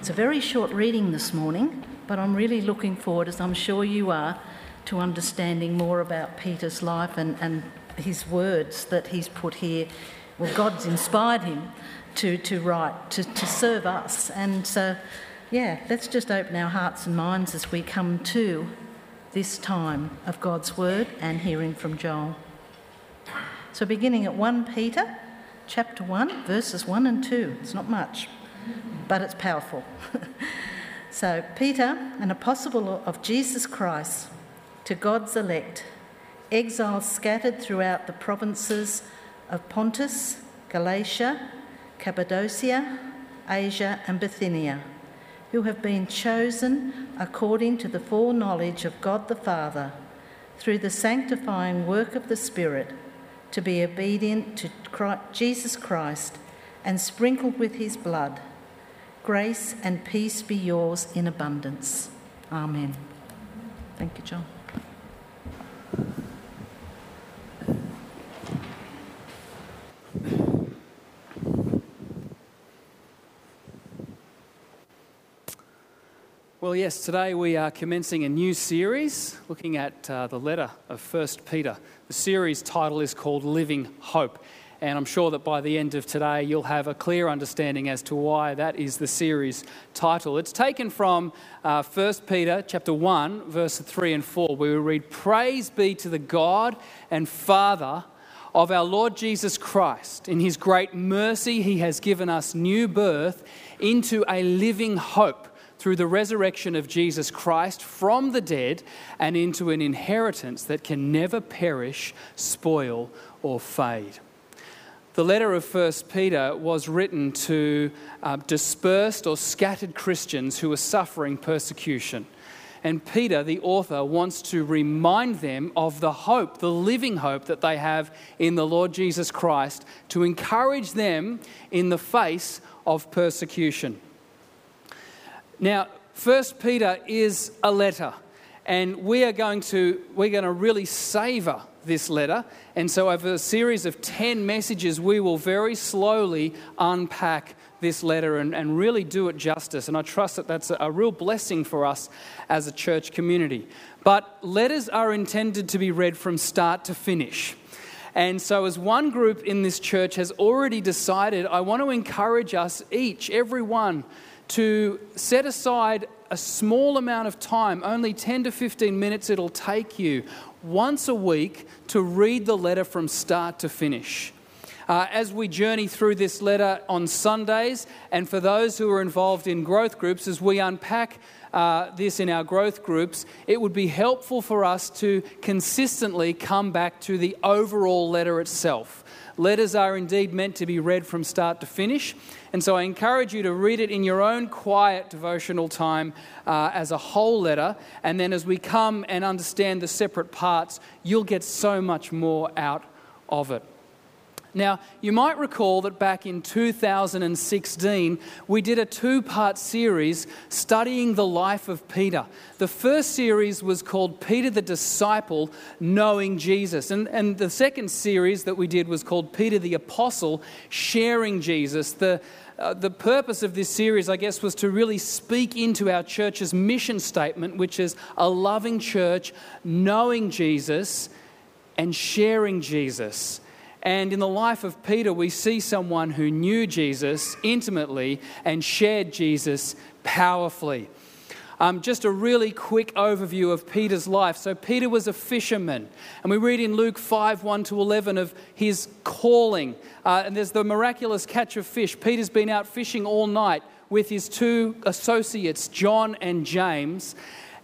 It's a very short reading this morning, but I'm really looking forward, as I'm sure you are, to understanding more about Peter's life and, and his words that he's put here. Well, God's inspired him to, to write, to, to serve us. And so, yeah, let's just open our hearts and minds as we come to this time of God's word and hearing from Joel. So, beginning at 1 Peter chapter 1, verses 1 and 2. It's not much, but it's powerful. so, Peter, an apostle of Jesus Christ, to God's elect, exiles scattered throughout the provinces of Pontus, Galatia, Cappadocia, Asia, and Bithynia, who have been chosen according to the foreknowledge of God the Father, through the sanctifying work of the Spirit to be obedient to Christ, Jesus Christ and sprinkled with his blood. Grace and peace be yours in abundance. Amen. Thank you, John. Well, yes, today we are commencing a new series looking at uh, the letter of 1 Peter. The series title is called Living Hope. And I'm sure that by the end of today, you'll have a clear understanding as to why that is the series title. It's taken from uh, 1 Peter chapter 1, verse 3 and 4, where we read, Praise be to the God and Father of our Lord Jesus Christ. In his great mercy, he has given us new birth into a living hope through the resurrection of Jesus Christ from the dead and into an inheritance that can never perish, spoil, or fade. The letter of 1 Peter was written to uh, dispersed or scattered Christians who were suffering persecution. And Peter, the author, wants to remind them of the hope, the living hope that they have in the Lord Jesus Christ, to encourage them in the face of persecution. Now, First Peter is a letter, and we are going to we're going to really savor this letter. And so, over a series of 10 messages, we will very slowly unpack this letter and, and really do it justice. And I trust that that's a, a real blessing for us as a church community. But letters are intended to be read from start to finish. And so, as one group in this church has already decided, I want to encourage us each, every one, to set aside a small amount of time, only 10 to 15 minutes it'll take you once a week to read the letter from start to finish. Uh, as we journey through this letter on Sundays, and for those who are involved in growth groups, as we unpack uh, this in our growth groups, it would be helpful for us to consistently come back to the overall letter itself. Letters are indeed meant to be read from start to finish. And so I encourage you to read it in your own quiet devotional time uh, as a whole letter. And then as we come and understand the separate parts, you'll get so much more out of it. Now, you might recall that back in 2016, we did a two part series studying the life of Peter. The first series was called Peter the Disciple Knowing Jesus. And, and the second series that we did was called Peter the Apostle Sharing Jesus. The, uh, the purpose of this series, I guess, was to really speak into our church's mission statement, which is a loving church, knowing Jesus and sharing Jesus. And in the life of Peter, we see someone who knew Jesus intimately and shared Jesus powerfully. Um, just a really quick overview of Peter's life. So, Peter was a fisherman, and we read in Luke 5 1 to 11 of his calling. Uh, and there's the miraculous catch of fish. Peter's been out fishing all night with his two associates, John and James,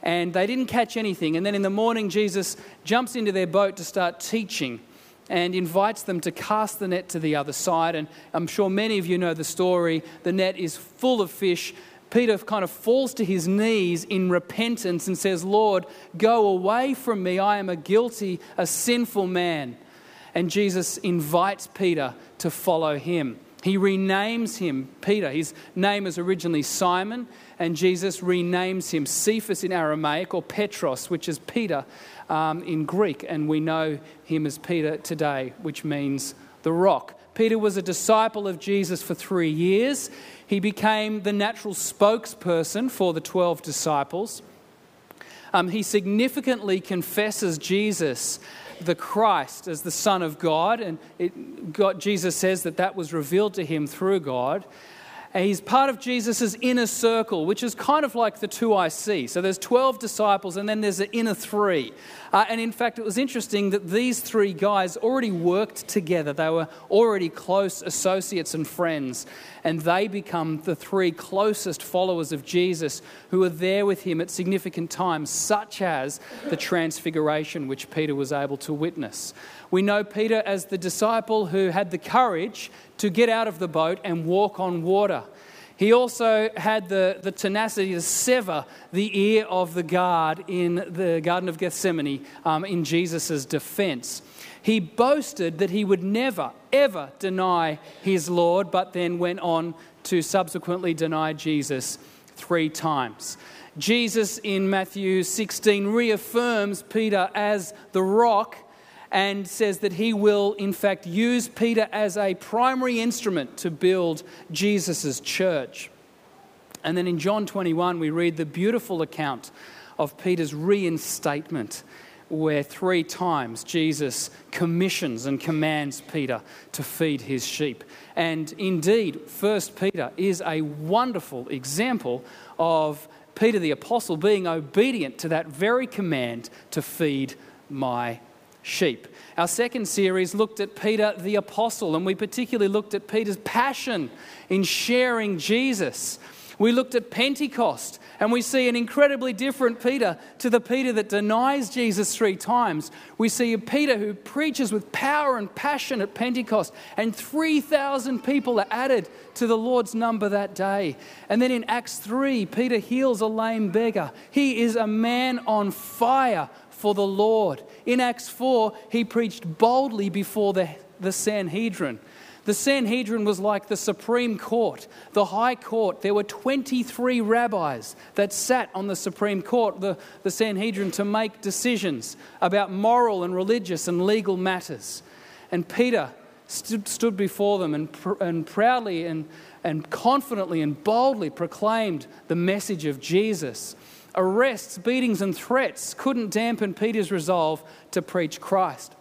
and they didn't catch anything. And then in the morning, Jesus jumps into their boat to start teaching and invites them to cast the net to the other side. And I'm sure many of you know the story. The net is full of fish. Peter kind of falls to his knees in repentance and says, Lord, go away from me. I am a guilty, a sinful man. And Jesus invites Peter to follow him. He renames him Peter. His name was originally Simon, and Jesus renames him Cephas in Aramaic or Petros, which is Peter um, in Greek, and we know him as Peter today, which means the rock. Peter was a disciple of Jesus for three years. He became the natural spokesperson for the 12 disciples. Um, he significantly confesses Jesus, the Christ, as the Son of God, and it, Jesus says that that was revealed to him through God. He's part of Jesus' inner circle, which is kind of like the two I see. So there's 12 disciples, and then there's the inner three. Uh, and in fact, it was interesting that these three guys already worked together. They were already close associates and friends. And they become the three closest followers of Jesus who are there with him at significant times, such as the transfiguration, which Peter was able to witness. We know Peter as the disciple who had the courage to get out of the boat and walk on water. He also had the, the tenacity to sever the ear of the guard in the Garden of Gethsemane um, in Jesus' defense. He boasted that he would never, ever deny his Lord, but then went on to subsequently deny Jesus three times. Jesus in Matthew 16 reaffirms Peter as the rock and says that he will, in fact, use Peter as a primary instrument to build Jesus' church. And then in John 21, we read the beautiful account of Peter's reinstatement, where three times Jesus commissions and commands Peter to feed his sheep. And indeed, 1 Peter is a wonderful example of Peter the Apostle being obedient to that very command to feed my sheep. Our second series looked at Peter the Apostle, and we particularly looked at Peter's passion in sharing Jesus. We looked at Pentecost, and we see an incredibly different Peter to the Peter that denies Jesus three times. We see a Peter who preaches with power and passion at Pentecost, and 3,000 people are added to the Lord's number that day. And then in Acts 3, Peter heals a lame beggar. He is a man on fire for the Lord. In Acts 4, he preached boldly before the, the Sanhedrin. The Sanhedrin was like the Supreme Court, the High Court. There were 23 rabbis that sat on the Supreme Court, the, the Sanhedrin, to make decisions about moral and religious and legal matters. And Peter stood, stood before them and, pr- and proudly and, and confidently and boldly proclaimed the message of Jesus arrests, beatings, and threats couldn't dampen Peter's resolve to preach Christ.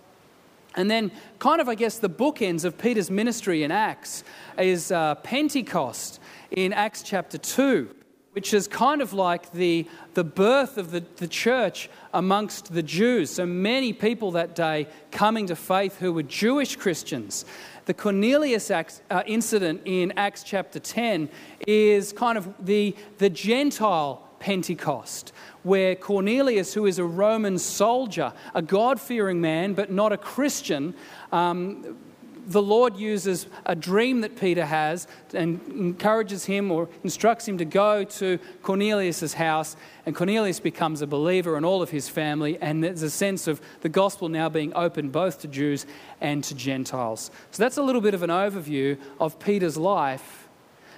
And then, kind of, I guess, the bookends of Peter's ministry in Acts is uh, Pentecost in Acts chapter 2, which is kind of like the, the birth of the, the church amongst the Jews. So many people that day coming to faith who were Jewish Christians. The Cornelius uh, incident in Acts chapter 10 is kind of the, the Gentile Pentecost, where Cornelius, who is a Roman soldier, a God fearing man, but not a Christian, um, the Lord uses a dream that Peter has and encourages him or instructs him to go to Cornelius' house. And Cornelius becomes a believer and all of his family. And there's a sense of the gospel now being open both to Jews and to Gentiles. So that's a little bit of an overview of Peter's life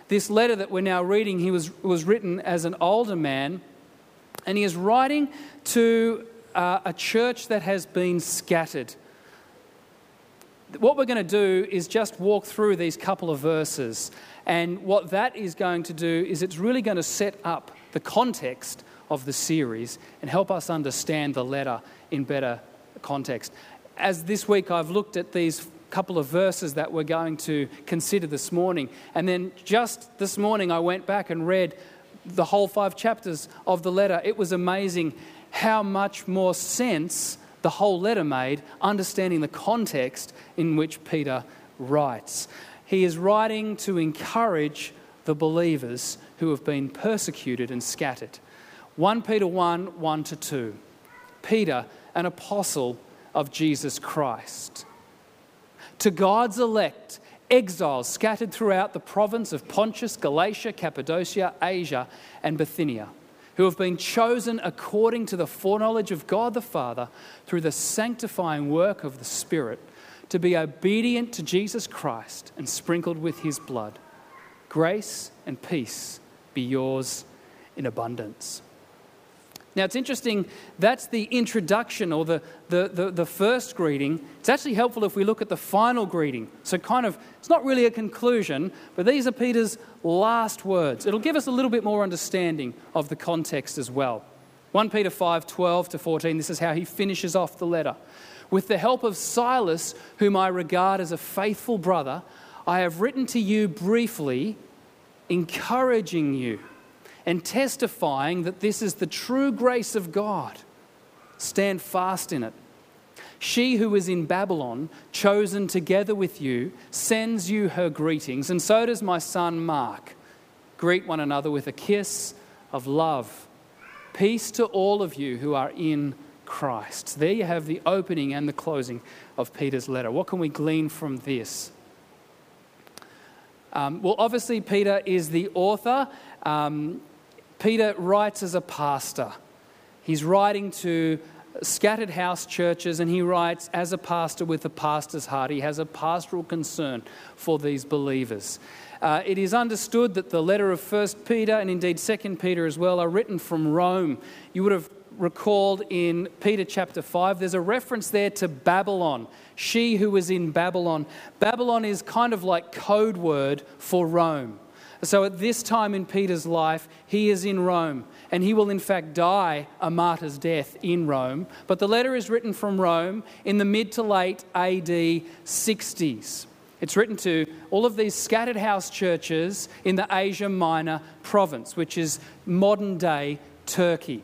this letter that we're now reading, he was, was written as an older man, and he is writing to uh, a church that has been scattered. What we're going to do is just walk through these couple of verses, and what that is going to do is it's really going to set up the context of the series and help us understand the letter in better context. As this week I've looked at these couple of verses that we're going to consider this morning. And then just this morning, I went back and read the whole five chapters of the letter. It was amazing how much more sense the whole letter made, understanding the context in which Peter writes. He is writing to encourage the believers who have been persecuted and scattered. 1 Peter 1 1 to 2. Peter, an apostle of Jesus Christ to God's elect, exiles scattered throughout the province of Pontus, Galatia, Cappadocia, Asia, and Bithynia, who have been chosen according to the foreknowledge of God the Father through the sanctifying work of the Spirit to be obedient to Jesus Christ and sprinkled with his blood. Grace and peace be yours in abundance. Now, it's interesting, that's the introduction or the, the, the, the, first greeting. It's actually helpful if we look at the final greeting. So, kind of, it's not really a conclusion, but these are Peter's last words. It'll give us a little bit more understanding of the context as well. 1 Peter 5 12 to 14, this is how he finishes off the letter. With the help of Silas, whom I regard as a faithful brother, I have written to you briefly, encouraging you and testifying that this is the true grace of God. Stand fast in it. She who is in Babylon, chosen together with you, sends you her greetings, and so does my son Mark. Greet one another with a kiss of love. Peace to all of you who are in Christ. There you have the opening and the closing of Peter's letter. What can we glean from this? Um, well, obviously, Peter is the author. Um, Peter writes as a pastor. He's writing to scattered house churches and he writes as a pastor with a pastor's heart. He has a pastoral concern for these believers. Uh, it is understood that the letter of 1 Peter and indeed 2 Peter as well are written from Rome. You would have recalled in Peter chapter 5, there's a reference there to Babylon. She who was in Babylon. Babylon is kind of like code word for Rome. So at this time in Peter's life, he is in Rome, and he will in fact die a martyr's death in Rome. But the letter is written from Rome in the mid to late AD 60s. It's written to all of these scattered house churches in the Asia Minor province, which is modern day Turkey.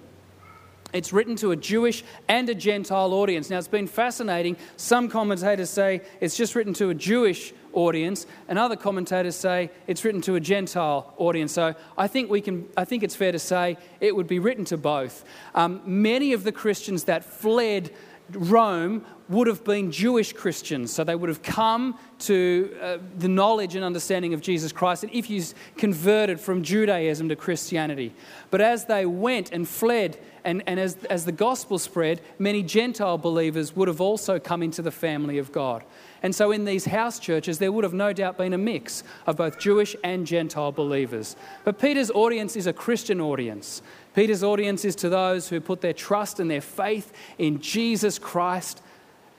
It's written to a Jewish and a Gentile audience. Now, it's been fascinating. Some commentators say it's just written to a Jewish audience, and other commentators say it's written to a Gentile audience. So I think, we can, I think it's fair to say it would be written to both. Um, many of the Christians that fled Rome would have been Jewish Christians, so they would have come to uh, the knowledge and understanding of Jesus Christ, and if you converted from Judaism to Christianity. But as they went and fled, and, and as, as the gospel spread, many Gentile believers would have also come into the family of God. And so in these house churches, there would have no doubt been a mix of both Jewish and Gentile believers. But Peter's audience is a Christian audience. Peter's audience is to those who put their trust and their faith in Jesus Christ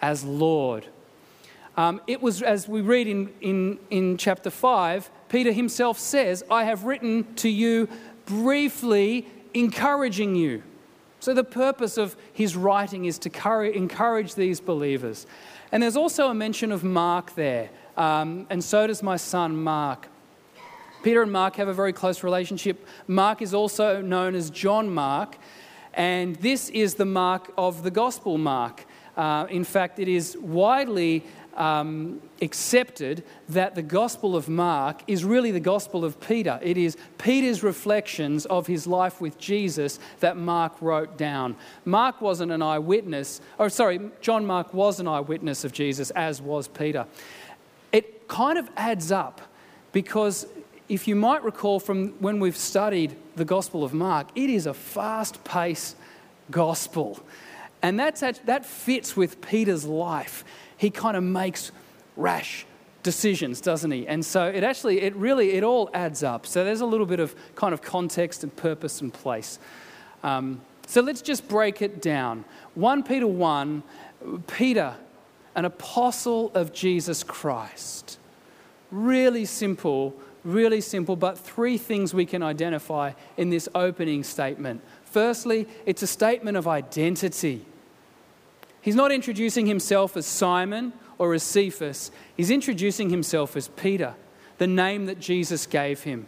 as Lord. Um, it was, as we read in, in, in chapter 5, Peter himself says, I have written to you briefly encouraging you. So, the purpose of his writing is to encourage these believers. And there's also a mention of Mark there, um, and so does my son Mark. Peter and Mark have a very close relationship. Mark is also known as John Mark, and this is the mark of the Gospel Mark. Uh, in fact, it is widely um, accepted that the Gospel of Mark is really the Gospel of Peter. It is Peter's reflections of his life with Jesus that Mark wrote down. Mark wasn't an eyewitness, or sorry, John Mark was an eyewitness of Jesus, as was Peter. It kind of adds up because if you might recall from when we've studied the Gospel of Mark, it is a fast paced gospel. And that's, that fits with Peter's life. He kind of makes rash decisions, doesn't he? And so it actually, it really, it all adds up. So there's a little bit of kind of context and purpose and place. Um, so let's just break it down. 1 Peter 1, Peter, an apostle of Jesus Christ. Really simple really simple, but three things we can identify in this opening statement. Firstly, it's a statement of identity. He's not introducing himself as Simon or as Cephas, he's introducing himself as Peter, the name that Jesus gave him.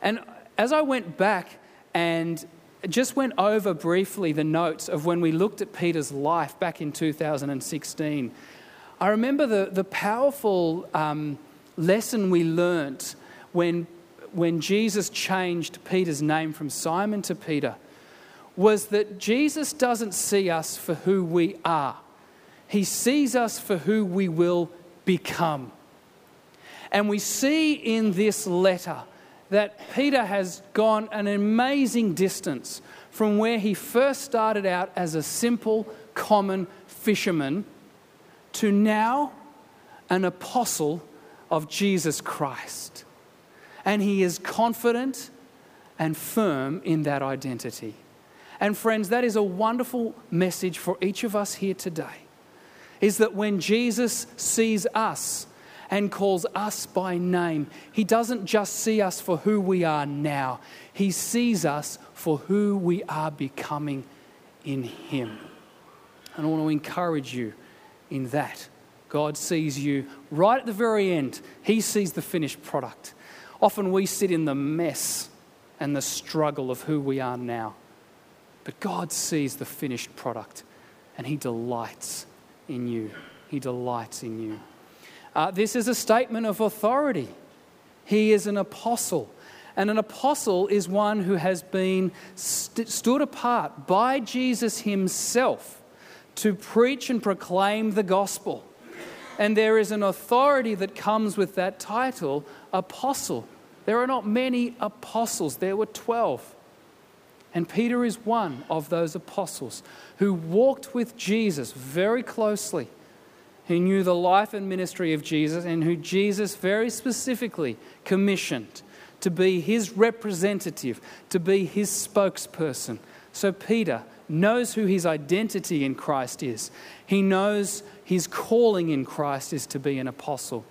And as I went back and just went over briefly the notes of when we looked at Peter's life back in 2016, I remember the, the powerful um, lesson we learnt when, when Jesus changed Peter's name from Simon to Peter was that Jesus doesn't see us for who we are, He sees us for who we will become. And we see in this letter that Peter has gone an amazing distance from where he first started out as a simple, common fisherman to now an apostle of Jesus Christ and he is confident and firm in that identity. And friends, that is a wonderful message for each of us here today. Is that when Jesus sees us and calls us by name, he doesn't just see us for who we are now, he sees us for who we are becoming in him. And I want to encourage you in that. God sees you right at the very end. He sees the finished product. Often we sit in the mess and the struggle of who we are now. But God sees the finished product and He delights in you. He delights in you. Uh, this is a statement of authority. He is an apostle. And an apostle is one who has been st- stood apart by Jesus himself to preach and proclaim the gospel. And there is an authority that comes with that title, apostle. There are not many apostles, there were 12. And Peter is one of those apostles who walked with Jesus very closely, who knew the life and ministry of Jesus, and who Jesus very specifically commissioned to be his representative, to be his spokesperson. So Peter knows who his identity in Christ is, he knows his calling in Christ is to be an apostle.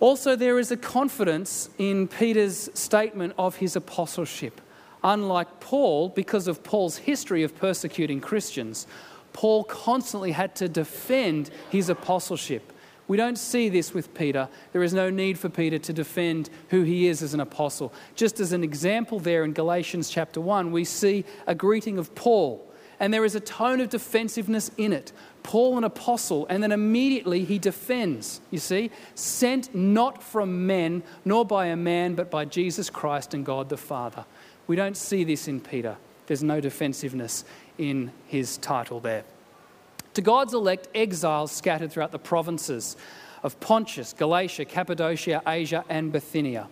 Also, there is a confidence in Peter's statement of his apostleship. Unlike Paul, because of Paul's history of persecuting Christians, Paul constantly had to defend his apostleship. We don't see this with Peter. There is no need for Peter to defend who he is as an apostle. Just as an example, there in Galatians chapter 1, we see a greeting of Paul, and there is a tone of defensiveness in it. Paul, an apostle, and then immediately he defends, you see, sent not from men, nor by a man, but by Jesus Christ and God the Father. We don't see this in Peter. There's no defensiveness in his title there. To God's elect exiles scattered throughout the provinces of Pontus, Galatia, Cappadocia, Asia, and Bithynia.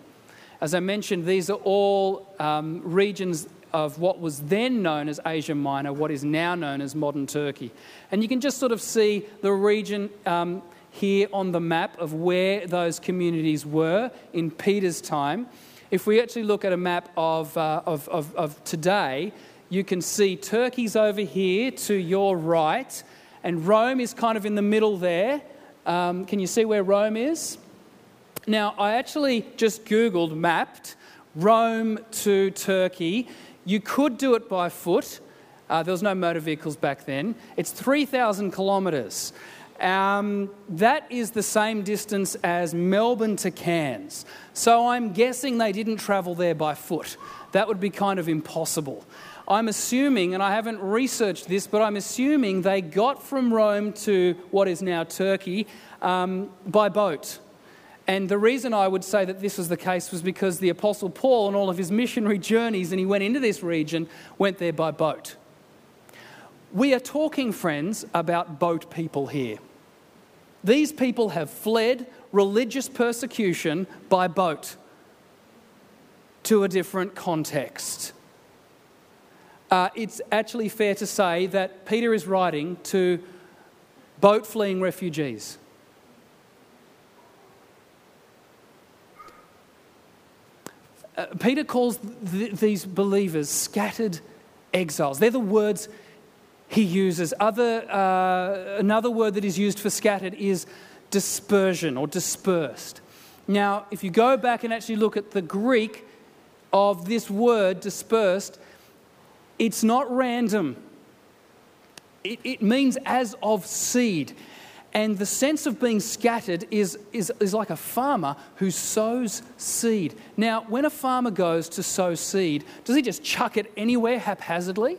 As I mentioned, these are all um, regions of what was then known as Asia Minor, what is now known as modern Turkey. And you can just sort of see the region um, here on the map of where those communities were in Peter's time. If we actually look at a map of, uh, of, of, of today, you can see Turkey's over here to your right, and Rome is kind of in the middle there. Um, can you see where Rome is? Now, I actually just Googled, mapped Rome to Turkey. You could do it by foot. Uh, there was no motor vehicles back then. It's 3,000 kilometres. Um, that is the same distance as Melbourne to Cairns. So I'm guessing they didn't travel there by foot. That would be kind of impossible. I'm assuming, and I haven't researched this, but I'm assuming they got from Rome to what is now Turkey um, by boat. And the reason I would say that this was the case was because the Apostle Paul, on all of his missionary journeys, and he went into this region, went there by boat. We are talking, friends, about boat people here. These people have fled religious persecution by boat to a different context. Uh, it's actually fair to say that Peter is writing to boat fleeing refugees. Uh, Peter calls th- these believers scattered exiles. They're the words he uses. Other, uh, another word that is used for scattered is dispersion or dispersed. Now, if you go back and actually look at the Greek of this word dispersed, it's not random. It, it means as of seed. And the sense of being scattered is, is, is like a farmer who sows seed. Now, when a farmer goes to sow seed, does he just chuck it anywhere haphazardly?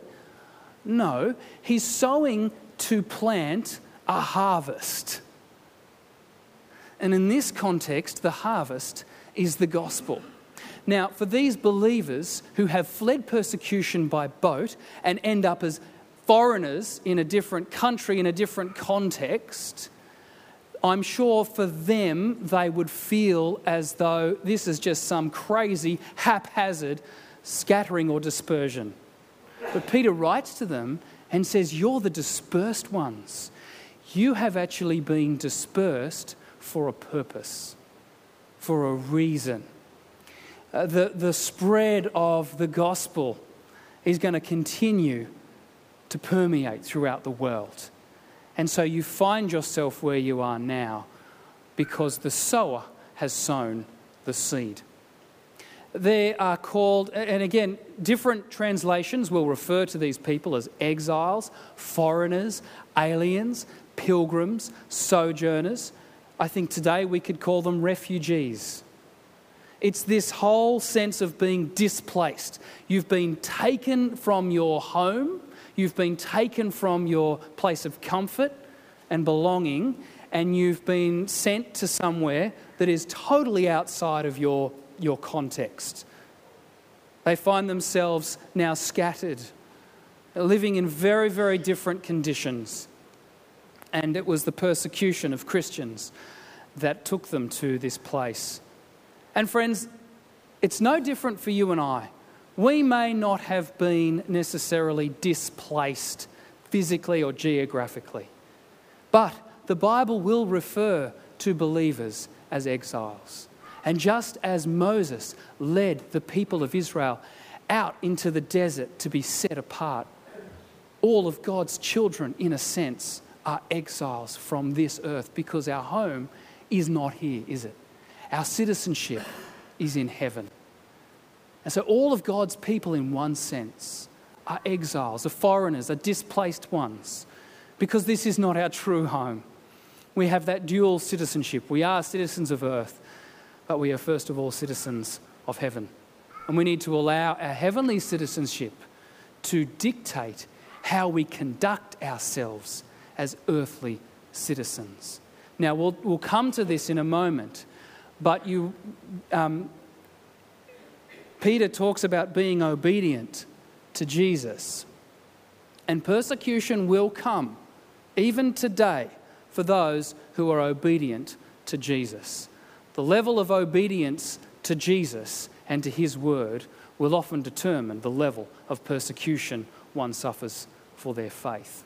No, he's sowing to plant a harvest. And in this context, the harvest is the gospel. Now, for these believers who have fled persecution by boat and end up as foreigners in a different country, in a different context, I'm sure for them they would feel as though this is just some crazy, haphazard scattering or dispersion. But Peter writes to them and says, You're the dispersed ones. You have actually been dispersed for a purpose, for a reason. Uh, the, the spread of the gospel is going to continue to permeate throughout the world. And so you find yourself where you are now because the sower has sown the seed. They are called, and again, different translations will refer to these people as exiles, foreigners, aliens, pilgrims, sojourners. I think today we could call them refugees. It's this whole sense of being displaced. You've been taken from your home, you've been taken from your place of comfort and belonging, and you've been sent to somewhere that is totally outside of your, your context. They find themselves now scattered, living in very, very different conditions. And it was the persecution of Christians that took them to this place. And friends, it's no different for you and I. We may not have been necessarily displaced physically or geographically, but the Bible will refer to believers as exiles. And just as Moses led the people of Israel out into the desert to be set apart, all of God's children, in a sense, are exiles from this earth because our home is not here, is it? Our citizenship is in heaven. And so all of God's people, in one sense, are exiles, are foreigners, are displaced ones, because this is not our true home we have that dual citizenship. We are citizens of earth, but we are first of all citizens of heaven. And we need to allow our heavenly citizenship to dictate how we conduct ourselves as earthly citizens. Now, we'll, we'll come to this in a moment, but you, um, Peter talks about being obedient to Jesus. And persecution will come, even today for those who are obedient to Jesus. The level of obedience to Jesus and to his word will often determine the level of persecution one suffers for their faith.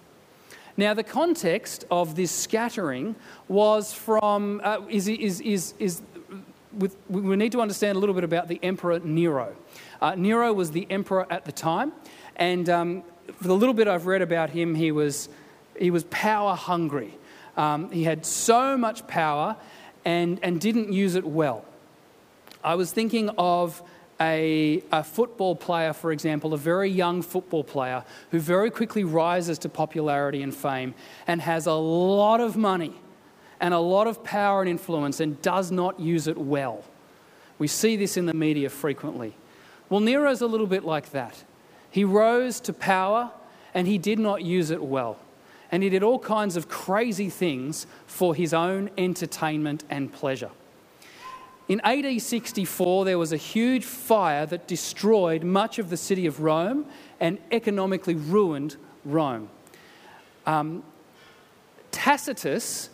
Now, the context of this scattering was from, uh, is, is, is, is with, we need to understand a little bit about the Emperor Nero. Uh, Nero was the emperor at the time, and um, for the little bit I've read about him, he was, he was power hungry. Um, he had so much power and, and didn't use it well. I was thinking of a, a, football player, for example, a very young football player who very quickly rises to popularity and fame and has a lot of money and a lot of power and influence and does not use it well. We see this in the media frequently. Well, Nero's a little bit like that. He rose to power and he did not use it well and he did all kinds of crazy things for his own entertainment and pleasure. In AD 64, there was a huge fire that destroyed much of the city of Rome and economically ruined Rome. Um, Tacitus,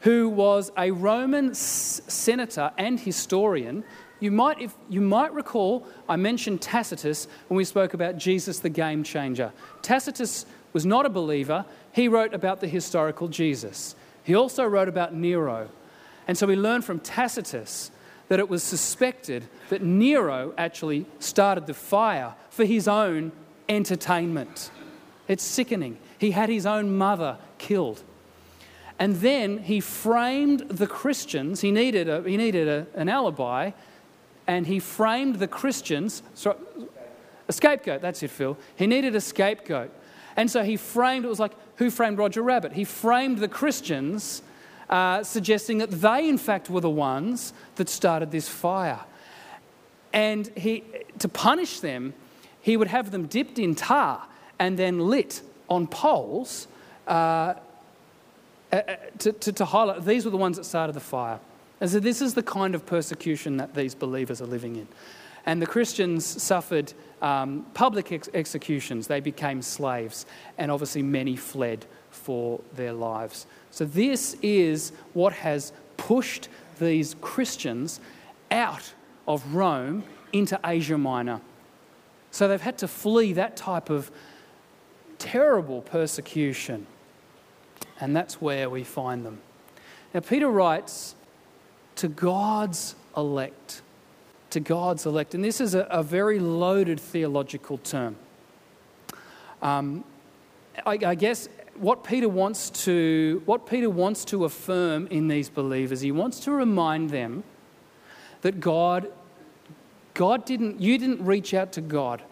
who was a Roman s- senator and historian, you might, if, you might recall I mentioned Tacitus when we spoke about Jesus the game changer. Tacitus was not a believer, he wrote about the historical Jesus. He also wrote about Nero. And so we learn from Tacitus that it was suspected that Nero actually started the fire for his own entertainment. It's sickening. He had his own mother killed. And then he framed the Christians. He needed, a, he needed a, an alibi, and he framed the Christians. Sorry, a scapegoat, that's it, Phil. He needed a scapegoat. And so he framed, it was like, who framed Roger Rabbit? He framed the Christians, uh, suggesting that they, in fact, were the ones that started this fire. And he, to punish them, he would have them dipped in tar and then lit on poles uh, uh, uh to, to, to highlight these were the ones that started the fire. And so, this is the kind of persecution that these believers are living in. And the Christians suffered um, public ex- executions, they became slaves, and obviously many fled for their lives. So, this is what has pushed these Christians out of Rome into Asia Minor. So, they've had to flee that type of terrible persecution, and that's where we find them. Now, Peter writes to God's elect to God's elect. And this is a, a very loaded theological term. Um, I, I guess what Peter wants to what Peter wants to affirm in these believers, he wants to remind them that God, God didn't, you didn't reach out to God.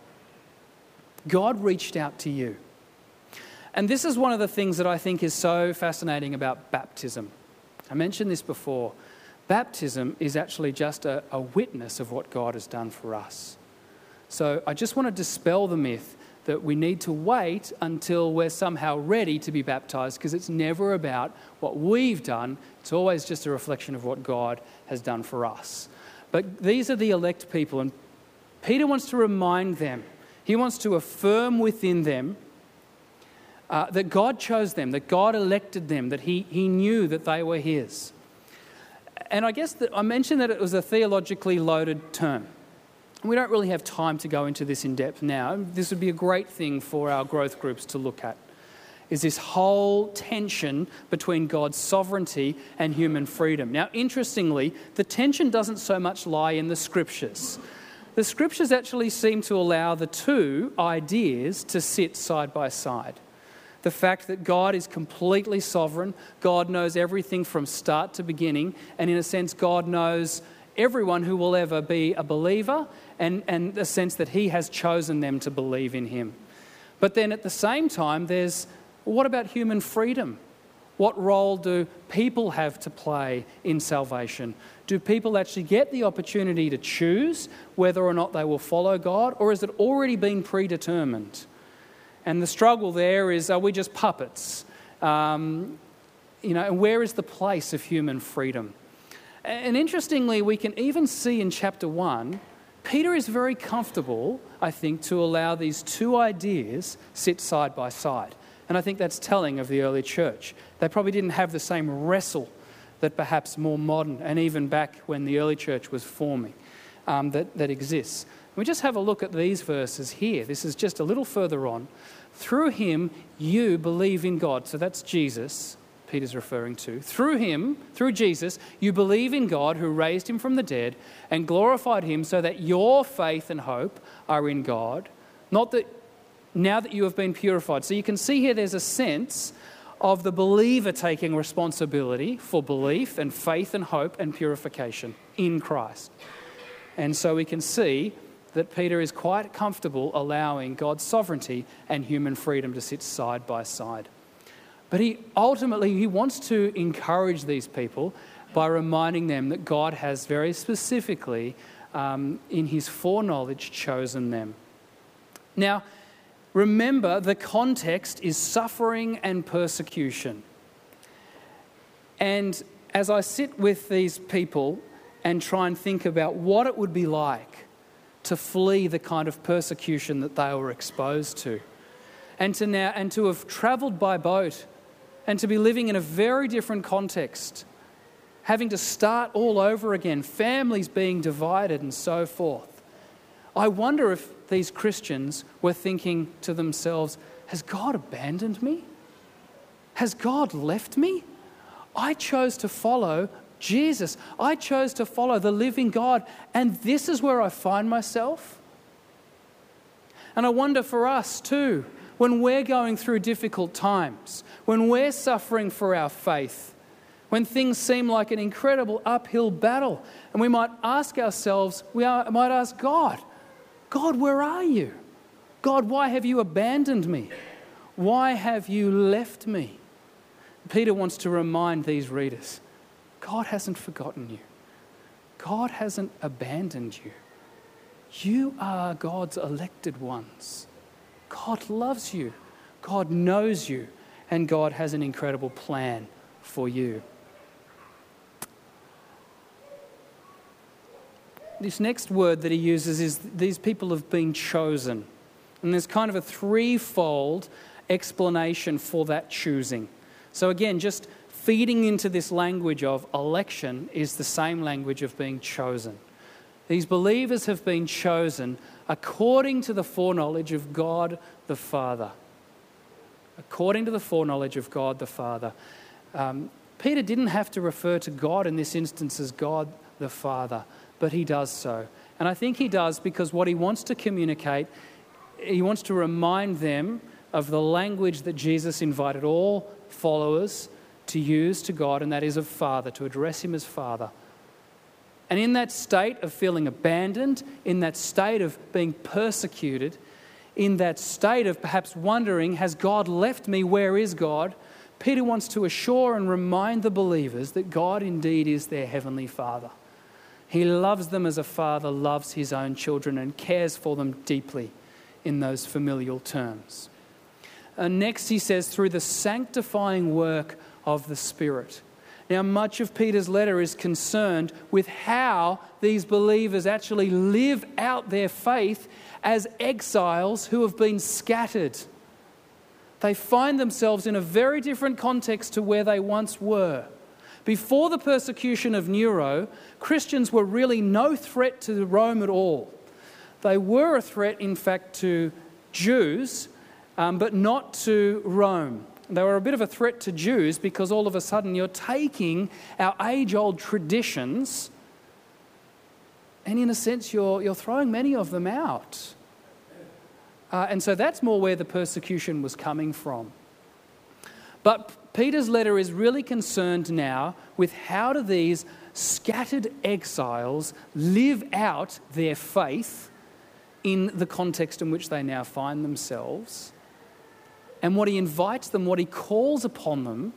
God reached out to you. And this is one of the things that I think is so fascinating about baptism. I mentioned this before. Baptism is actually just a, a witness of what God has done for us. So I just want to dispel the myth that we need to wait until we're somehow ready to be baptized because it's never about what we've done. It's always just a reflection of what God has done for us. But these are the elect people, and Peter wants to remind them, he wants to affirm within them uh, that God chose them, that God elected them, that he, he knew that they were His. And I guess that I mentioned that it was a theologically loaded term. We don't really have time to go into this in depth now. This would be a great thing for our growth groups to look at. Is this whole tension between God's sovereignty and human freedom. Now, interestingly, the tension doesn't so much lie in the scriptures. The scriptures actually seem to allow the two ideas to sit side by side. The fact that God is completely sovereign, God knows everything from start to beginning, and in a sense, God knows everyone who will ever be a believer and, and the sense that He has chosen them to believe in Him. But then at the same time, there's what about human freedom? What role do people have to play in salvation? Do people actually get the opportunity to choose whether or not they will follow God, or is it already been predetermined? And the struggle there is are we just puppets? Um, you know, where is the place of human freedom? And interestingly, we can even see in chapter 1 Peter is very comfortable, I think, to allow these two ideas sit side by side. And I think that's telling of the early church. They probably didn't have the same wrestle that perhaps more modern and even back when the early church was forming um, that, that exists. We just have a look at these verses here. This is just a little further on. Through him, you believe in God. So that's Jesus. Peter's referring to. Through him, through Jesus, you believe in God who raised him from the dead and glorified him so that your faith and hope are in God, not that now that you have been purified. So you can see here there's a sense of the believer taking responsibility for belief and faith and hope and purification in Christ. And so we can see that Peter is quite comfortable allowing God's sovereignty and human freedom to sit side by side. But he ultimately he wants to encourage these people by reminding them that God has very specifically, um, in his foreknowledge, chosen them. Now, remember the context is suffering and persecution. And as I sit with these people and try and think about what it would be like to flee the kind of persecution that they were exposed to, and to now and to have traveled by boat and to be living in a very different context, having to start all over again, families being divided, and so forth. I wonder if these Christians were thinking to themselves, Has God abandoned me? Has God left me? I chose to follow Jesus. I chose to follow the living God, and this is where I find myself. And I wonder for us too, when we're going through difficult times, when we're suffering for our faith, when things seem like an incredible uphill battle, and we might ask ourselves, we are, might ask God, God, where are you? God, why have you abandoned me? Why have you left me? Peter wants to remind these readers God hasn't forgotten you, God hasn't abandoned you. You are God's elected ones. God loves you, God knows you, and God has an incredible plan for you. This next word that he uses is these people have been chosen. And there's kind of a threefold explanation for that choosing. So, again, just feeding into this language of election is the same language of being chosen. These believers have been chosen according to the foreknowledge of God the Father. According to the foreknowledge of God the Father. Um, Peter didn't have to refer to God in this instance as God the Father, but he does so. And I think he does because what he wants to communicate, he wants to remind them of the language that Jesus invited all followers to use to God, and that is of Father, to address Him as Father. And in that state of feeling abandoned, in that state of being persecuted, in that state of perhaps wondering, has God left me? Where is God? Peter wants to assure and remind the believers that God indeed is their heavenly Father. He loves them as a father loves his own children and cares for them deeply in those familial terms. And next, he says, through the sanctifying work of the Spirit. Now, much of Peter's letter is concerned with how these believers actually live out their faith as exiles who have been scattered. They find themselves in a very different context to where they once were. Before the persecution of Nero, Christians were really no threat to Rome at all. They were a threat, in fact, to Jews, um, but not to Rome. They were a bit of a threat to Jews because all of a sudden you're taking our age old traditions and, in a sense, you're, you're throwing many of them out. Uh, and so that's more where the persecution was coming from. But Peter's letter is really concerned now with how do these scattered exiles live out their faith in the context in which they now find themselves. And what he invites them, what he calls upon them,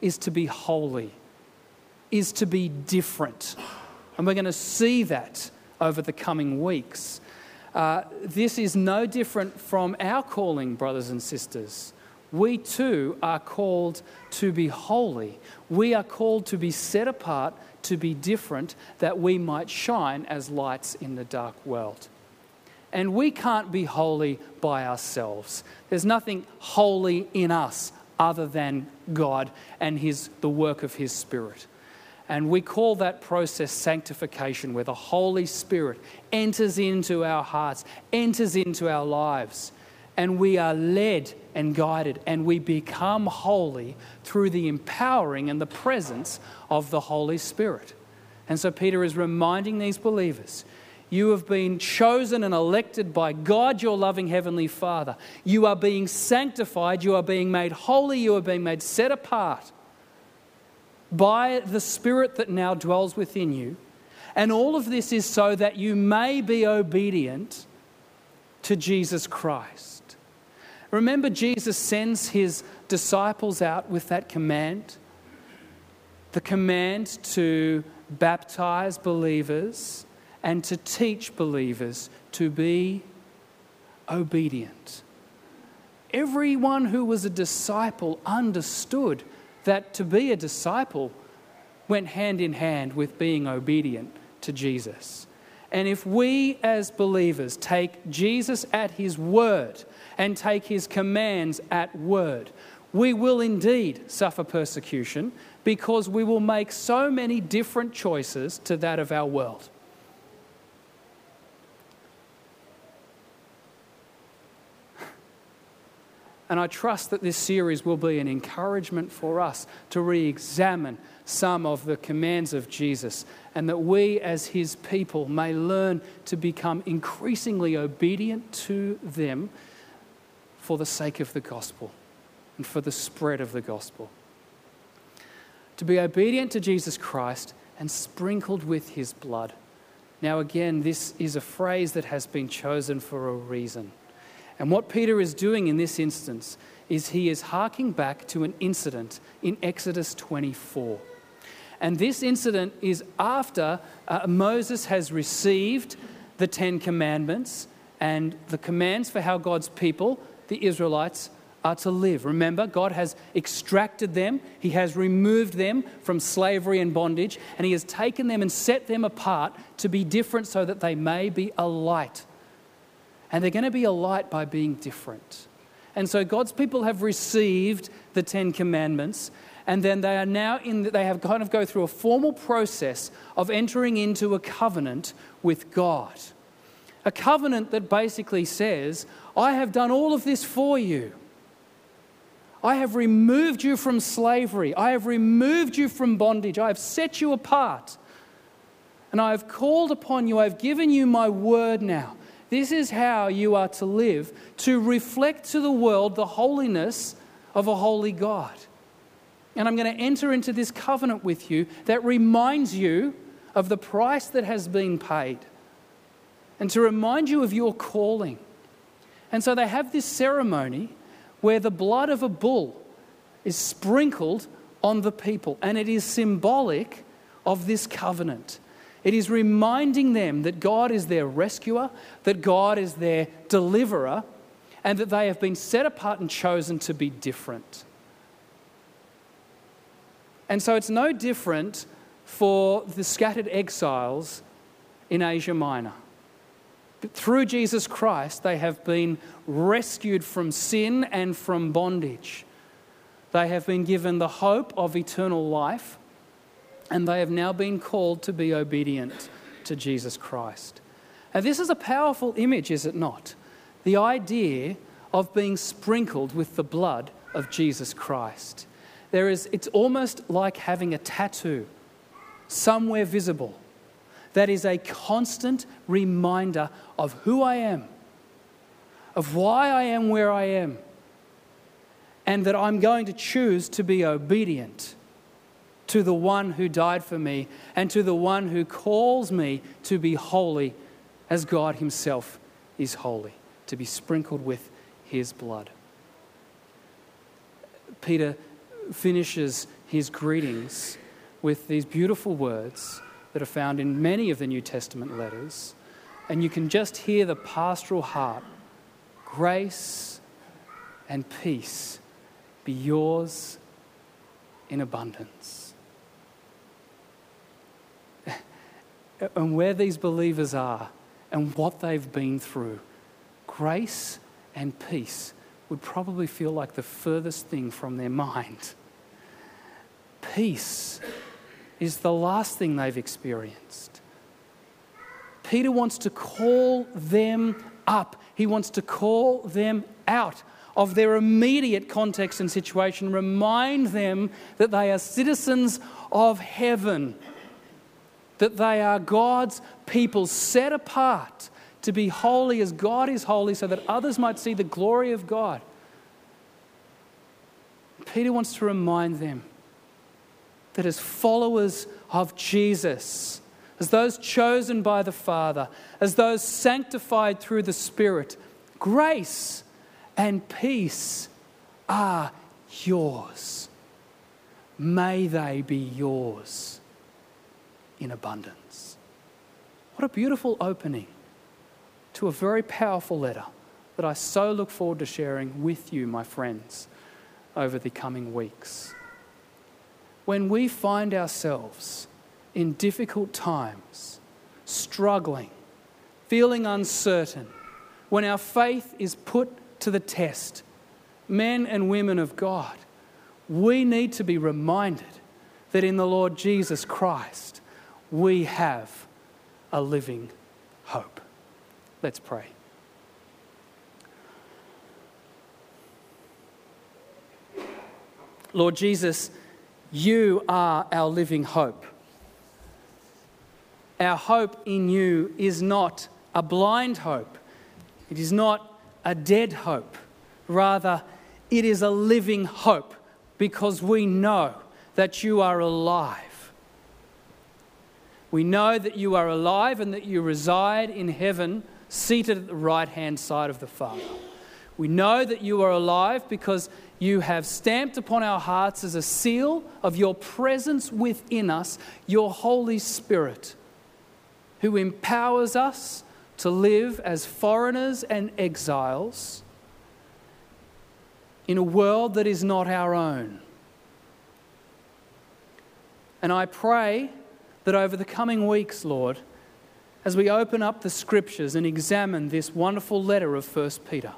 is to be holy, is to be different. And we're going to see that over the coming weeks. Uh, this is no different from our calling, brothers and sisters. We too are called to be holy. We are called to be set apart, to be different, that we might shine as lights in the dark world. And we can't be holy by ourselves. There's nothing holy in us other than God and his, the work of His Spirit. And we call that process sanctification, where the Holy Spirit enters into our hearts, enters into our lives, and we are led and guided, and we become holy through the empowering and the presence of the Holy Spirit. And so Peter is reminding these believers you have been chosen and elected by God, your loving Heavenly Father. You are being sanctified. You are being made holy. You are being made set apart by the Spirit that now dwells within you. And all of this is so that you may be obedient to Jesus Christ. Remember, Jesus sends his disciples out with that command the command to baptize believers and to teach believers to be obedient. Everyone who was a disciple understood that to be a disciple went hand in hand with being obedient to Jesus. And if we as believers take Jesus at his word and take his commands at word, we will indeed suffer persecution because we will make so many different choices to that of our world. And I trust that this series will be an encouragement for us to re examine some of the commands of Jesus and that we, as his people, may learn to become increasingly obedient to them for the sake of the gospel and for the spread of the gospel. To be obedient to Jesus Christ and sprinkled with his blood. Now, again, this is a phrase that has been chosen for a reason. And what Peter is doing in this instance is he is harking back to an incident in Exodus 24. And this incident is after uh, Moses has received the Ten Commandments and the commands for how God's people, the Israelites, are to live. Remember, God has extracted them, He has removed them from slavery and bondage, and He has taken them and set them apart to be different so that they may be a light and they're going to be a light by being different. And so God's people have received the Ten Commandments, and then they are now in, they have kind of go through a formal process of entering into a covenant with God. A covenant that basically says, I have done all of this for you. I have removed you from slavery. I have removed you from bondage. I have set you apart. And I have called upon you. I have given you my word now. This is how you are to live, to reflect to the world the holiness of a holy God. And I'm going to enter into this covenant with you that reminds you of the price that has been paid and to remind you of your calling. And so they have this ceremony where the blood of a bull is sprinkled on the people, and it is symbolic of this covenant. It is reminding them that God is their rescuer, that God is their deliverer, and that they have been set apart and chosen to be different. And so it's no different for the scattered exiles in Asia Minor. But through Jesus Christ, they have been rescued from sin and from bondage. They have been given the hope of eternal life, and they have now been called to be obedient to Jesus Christ. And this is a powerful image, is it not? The idea of being sprinkled with the blood of Jesus Christ. There is, it's almost like having a tattoo somewhere visible that is a constant reminder of who I am, of why I am where I am, and that I'm going to choose to be obedient to the one who died for me and to the one who calls me to be holy as God Himself is holy, to be sprinkled with His blood. Peter finishes his greetings with these beautiful words that are found in many of the New Testament letters. And you can just hear the pastoral heart grace and peace be yours in abundance. And where these believers are and what they've been through, grace and peace would probably feel like the furthest thing from their mind. Peace is the last thing they've experienced. Peter wants to call them up, he wants to call them out of their immediate context and situation, remind them that they are citizens of heaven, that they are God's people set apart to be holy as God is holy, so that others might see the glory of God. Peter wants to remind them that as followers of Jesus, as those chosen by the Father, as those sanctified through the Spirit, grace and peace are yours. May they be yours in abundance. What a beautiful opening to a very powerful letter that I so look forward to sharing with you, my friends, over the coming weeks when we find ourselves in difficult times, struggling, feeling uncertain, when our faith is put to the test, men and women of God, we need to be reminded that in the Lord Jesus Christ we have a living hope. Let's pray. Lord Jesus, you are our living hope. Our hope in you is not a blind hope, it is not a dead hope. Rather, it is a living hope because we know that you are alive. We know that you are alive and that you reside in heaven, seated at the right hand side of the Father. We know that you are alive because you have stamped upon our hearts as a seal of your presence within us, your Holy Spirit, who empowers us to live as foreigners and exiles in a world that is not our own. And I pray that over the coming weeks, Lord, as we open up the scriptures and examine this wonderful letter of 1 Peter,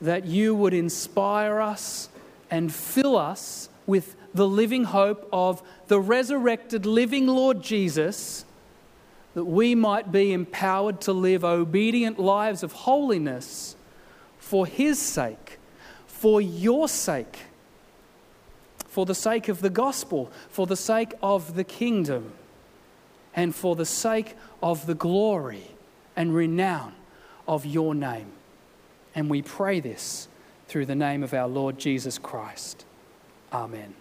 that you would inspire us and fill us with the living hope of the resurrected, living Lord Jesus, that we might be empowered to live obedient lives of holiness for His sake, for your sake, for the sake of the gospel, for the sake of the kingdom, and for the sake of the glory and renown of your name. And we pray this through the name of our Lord Jesus Christ. Amen.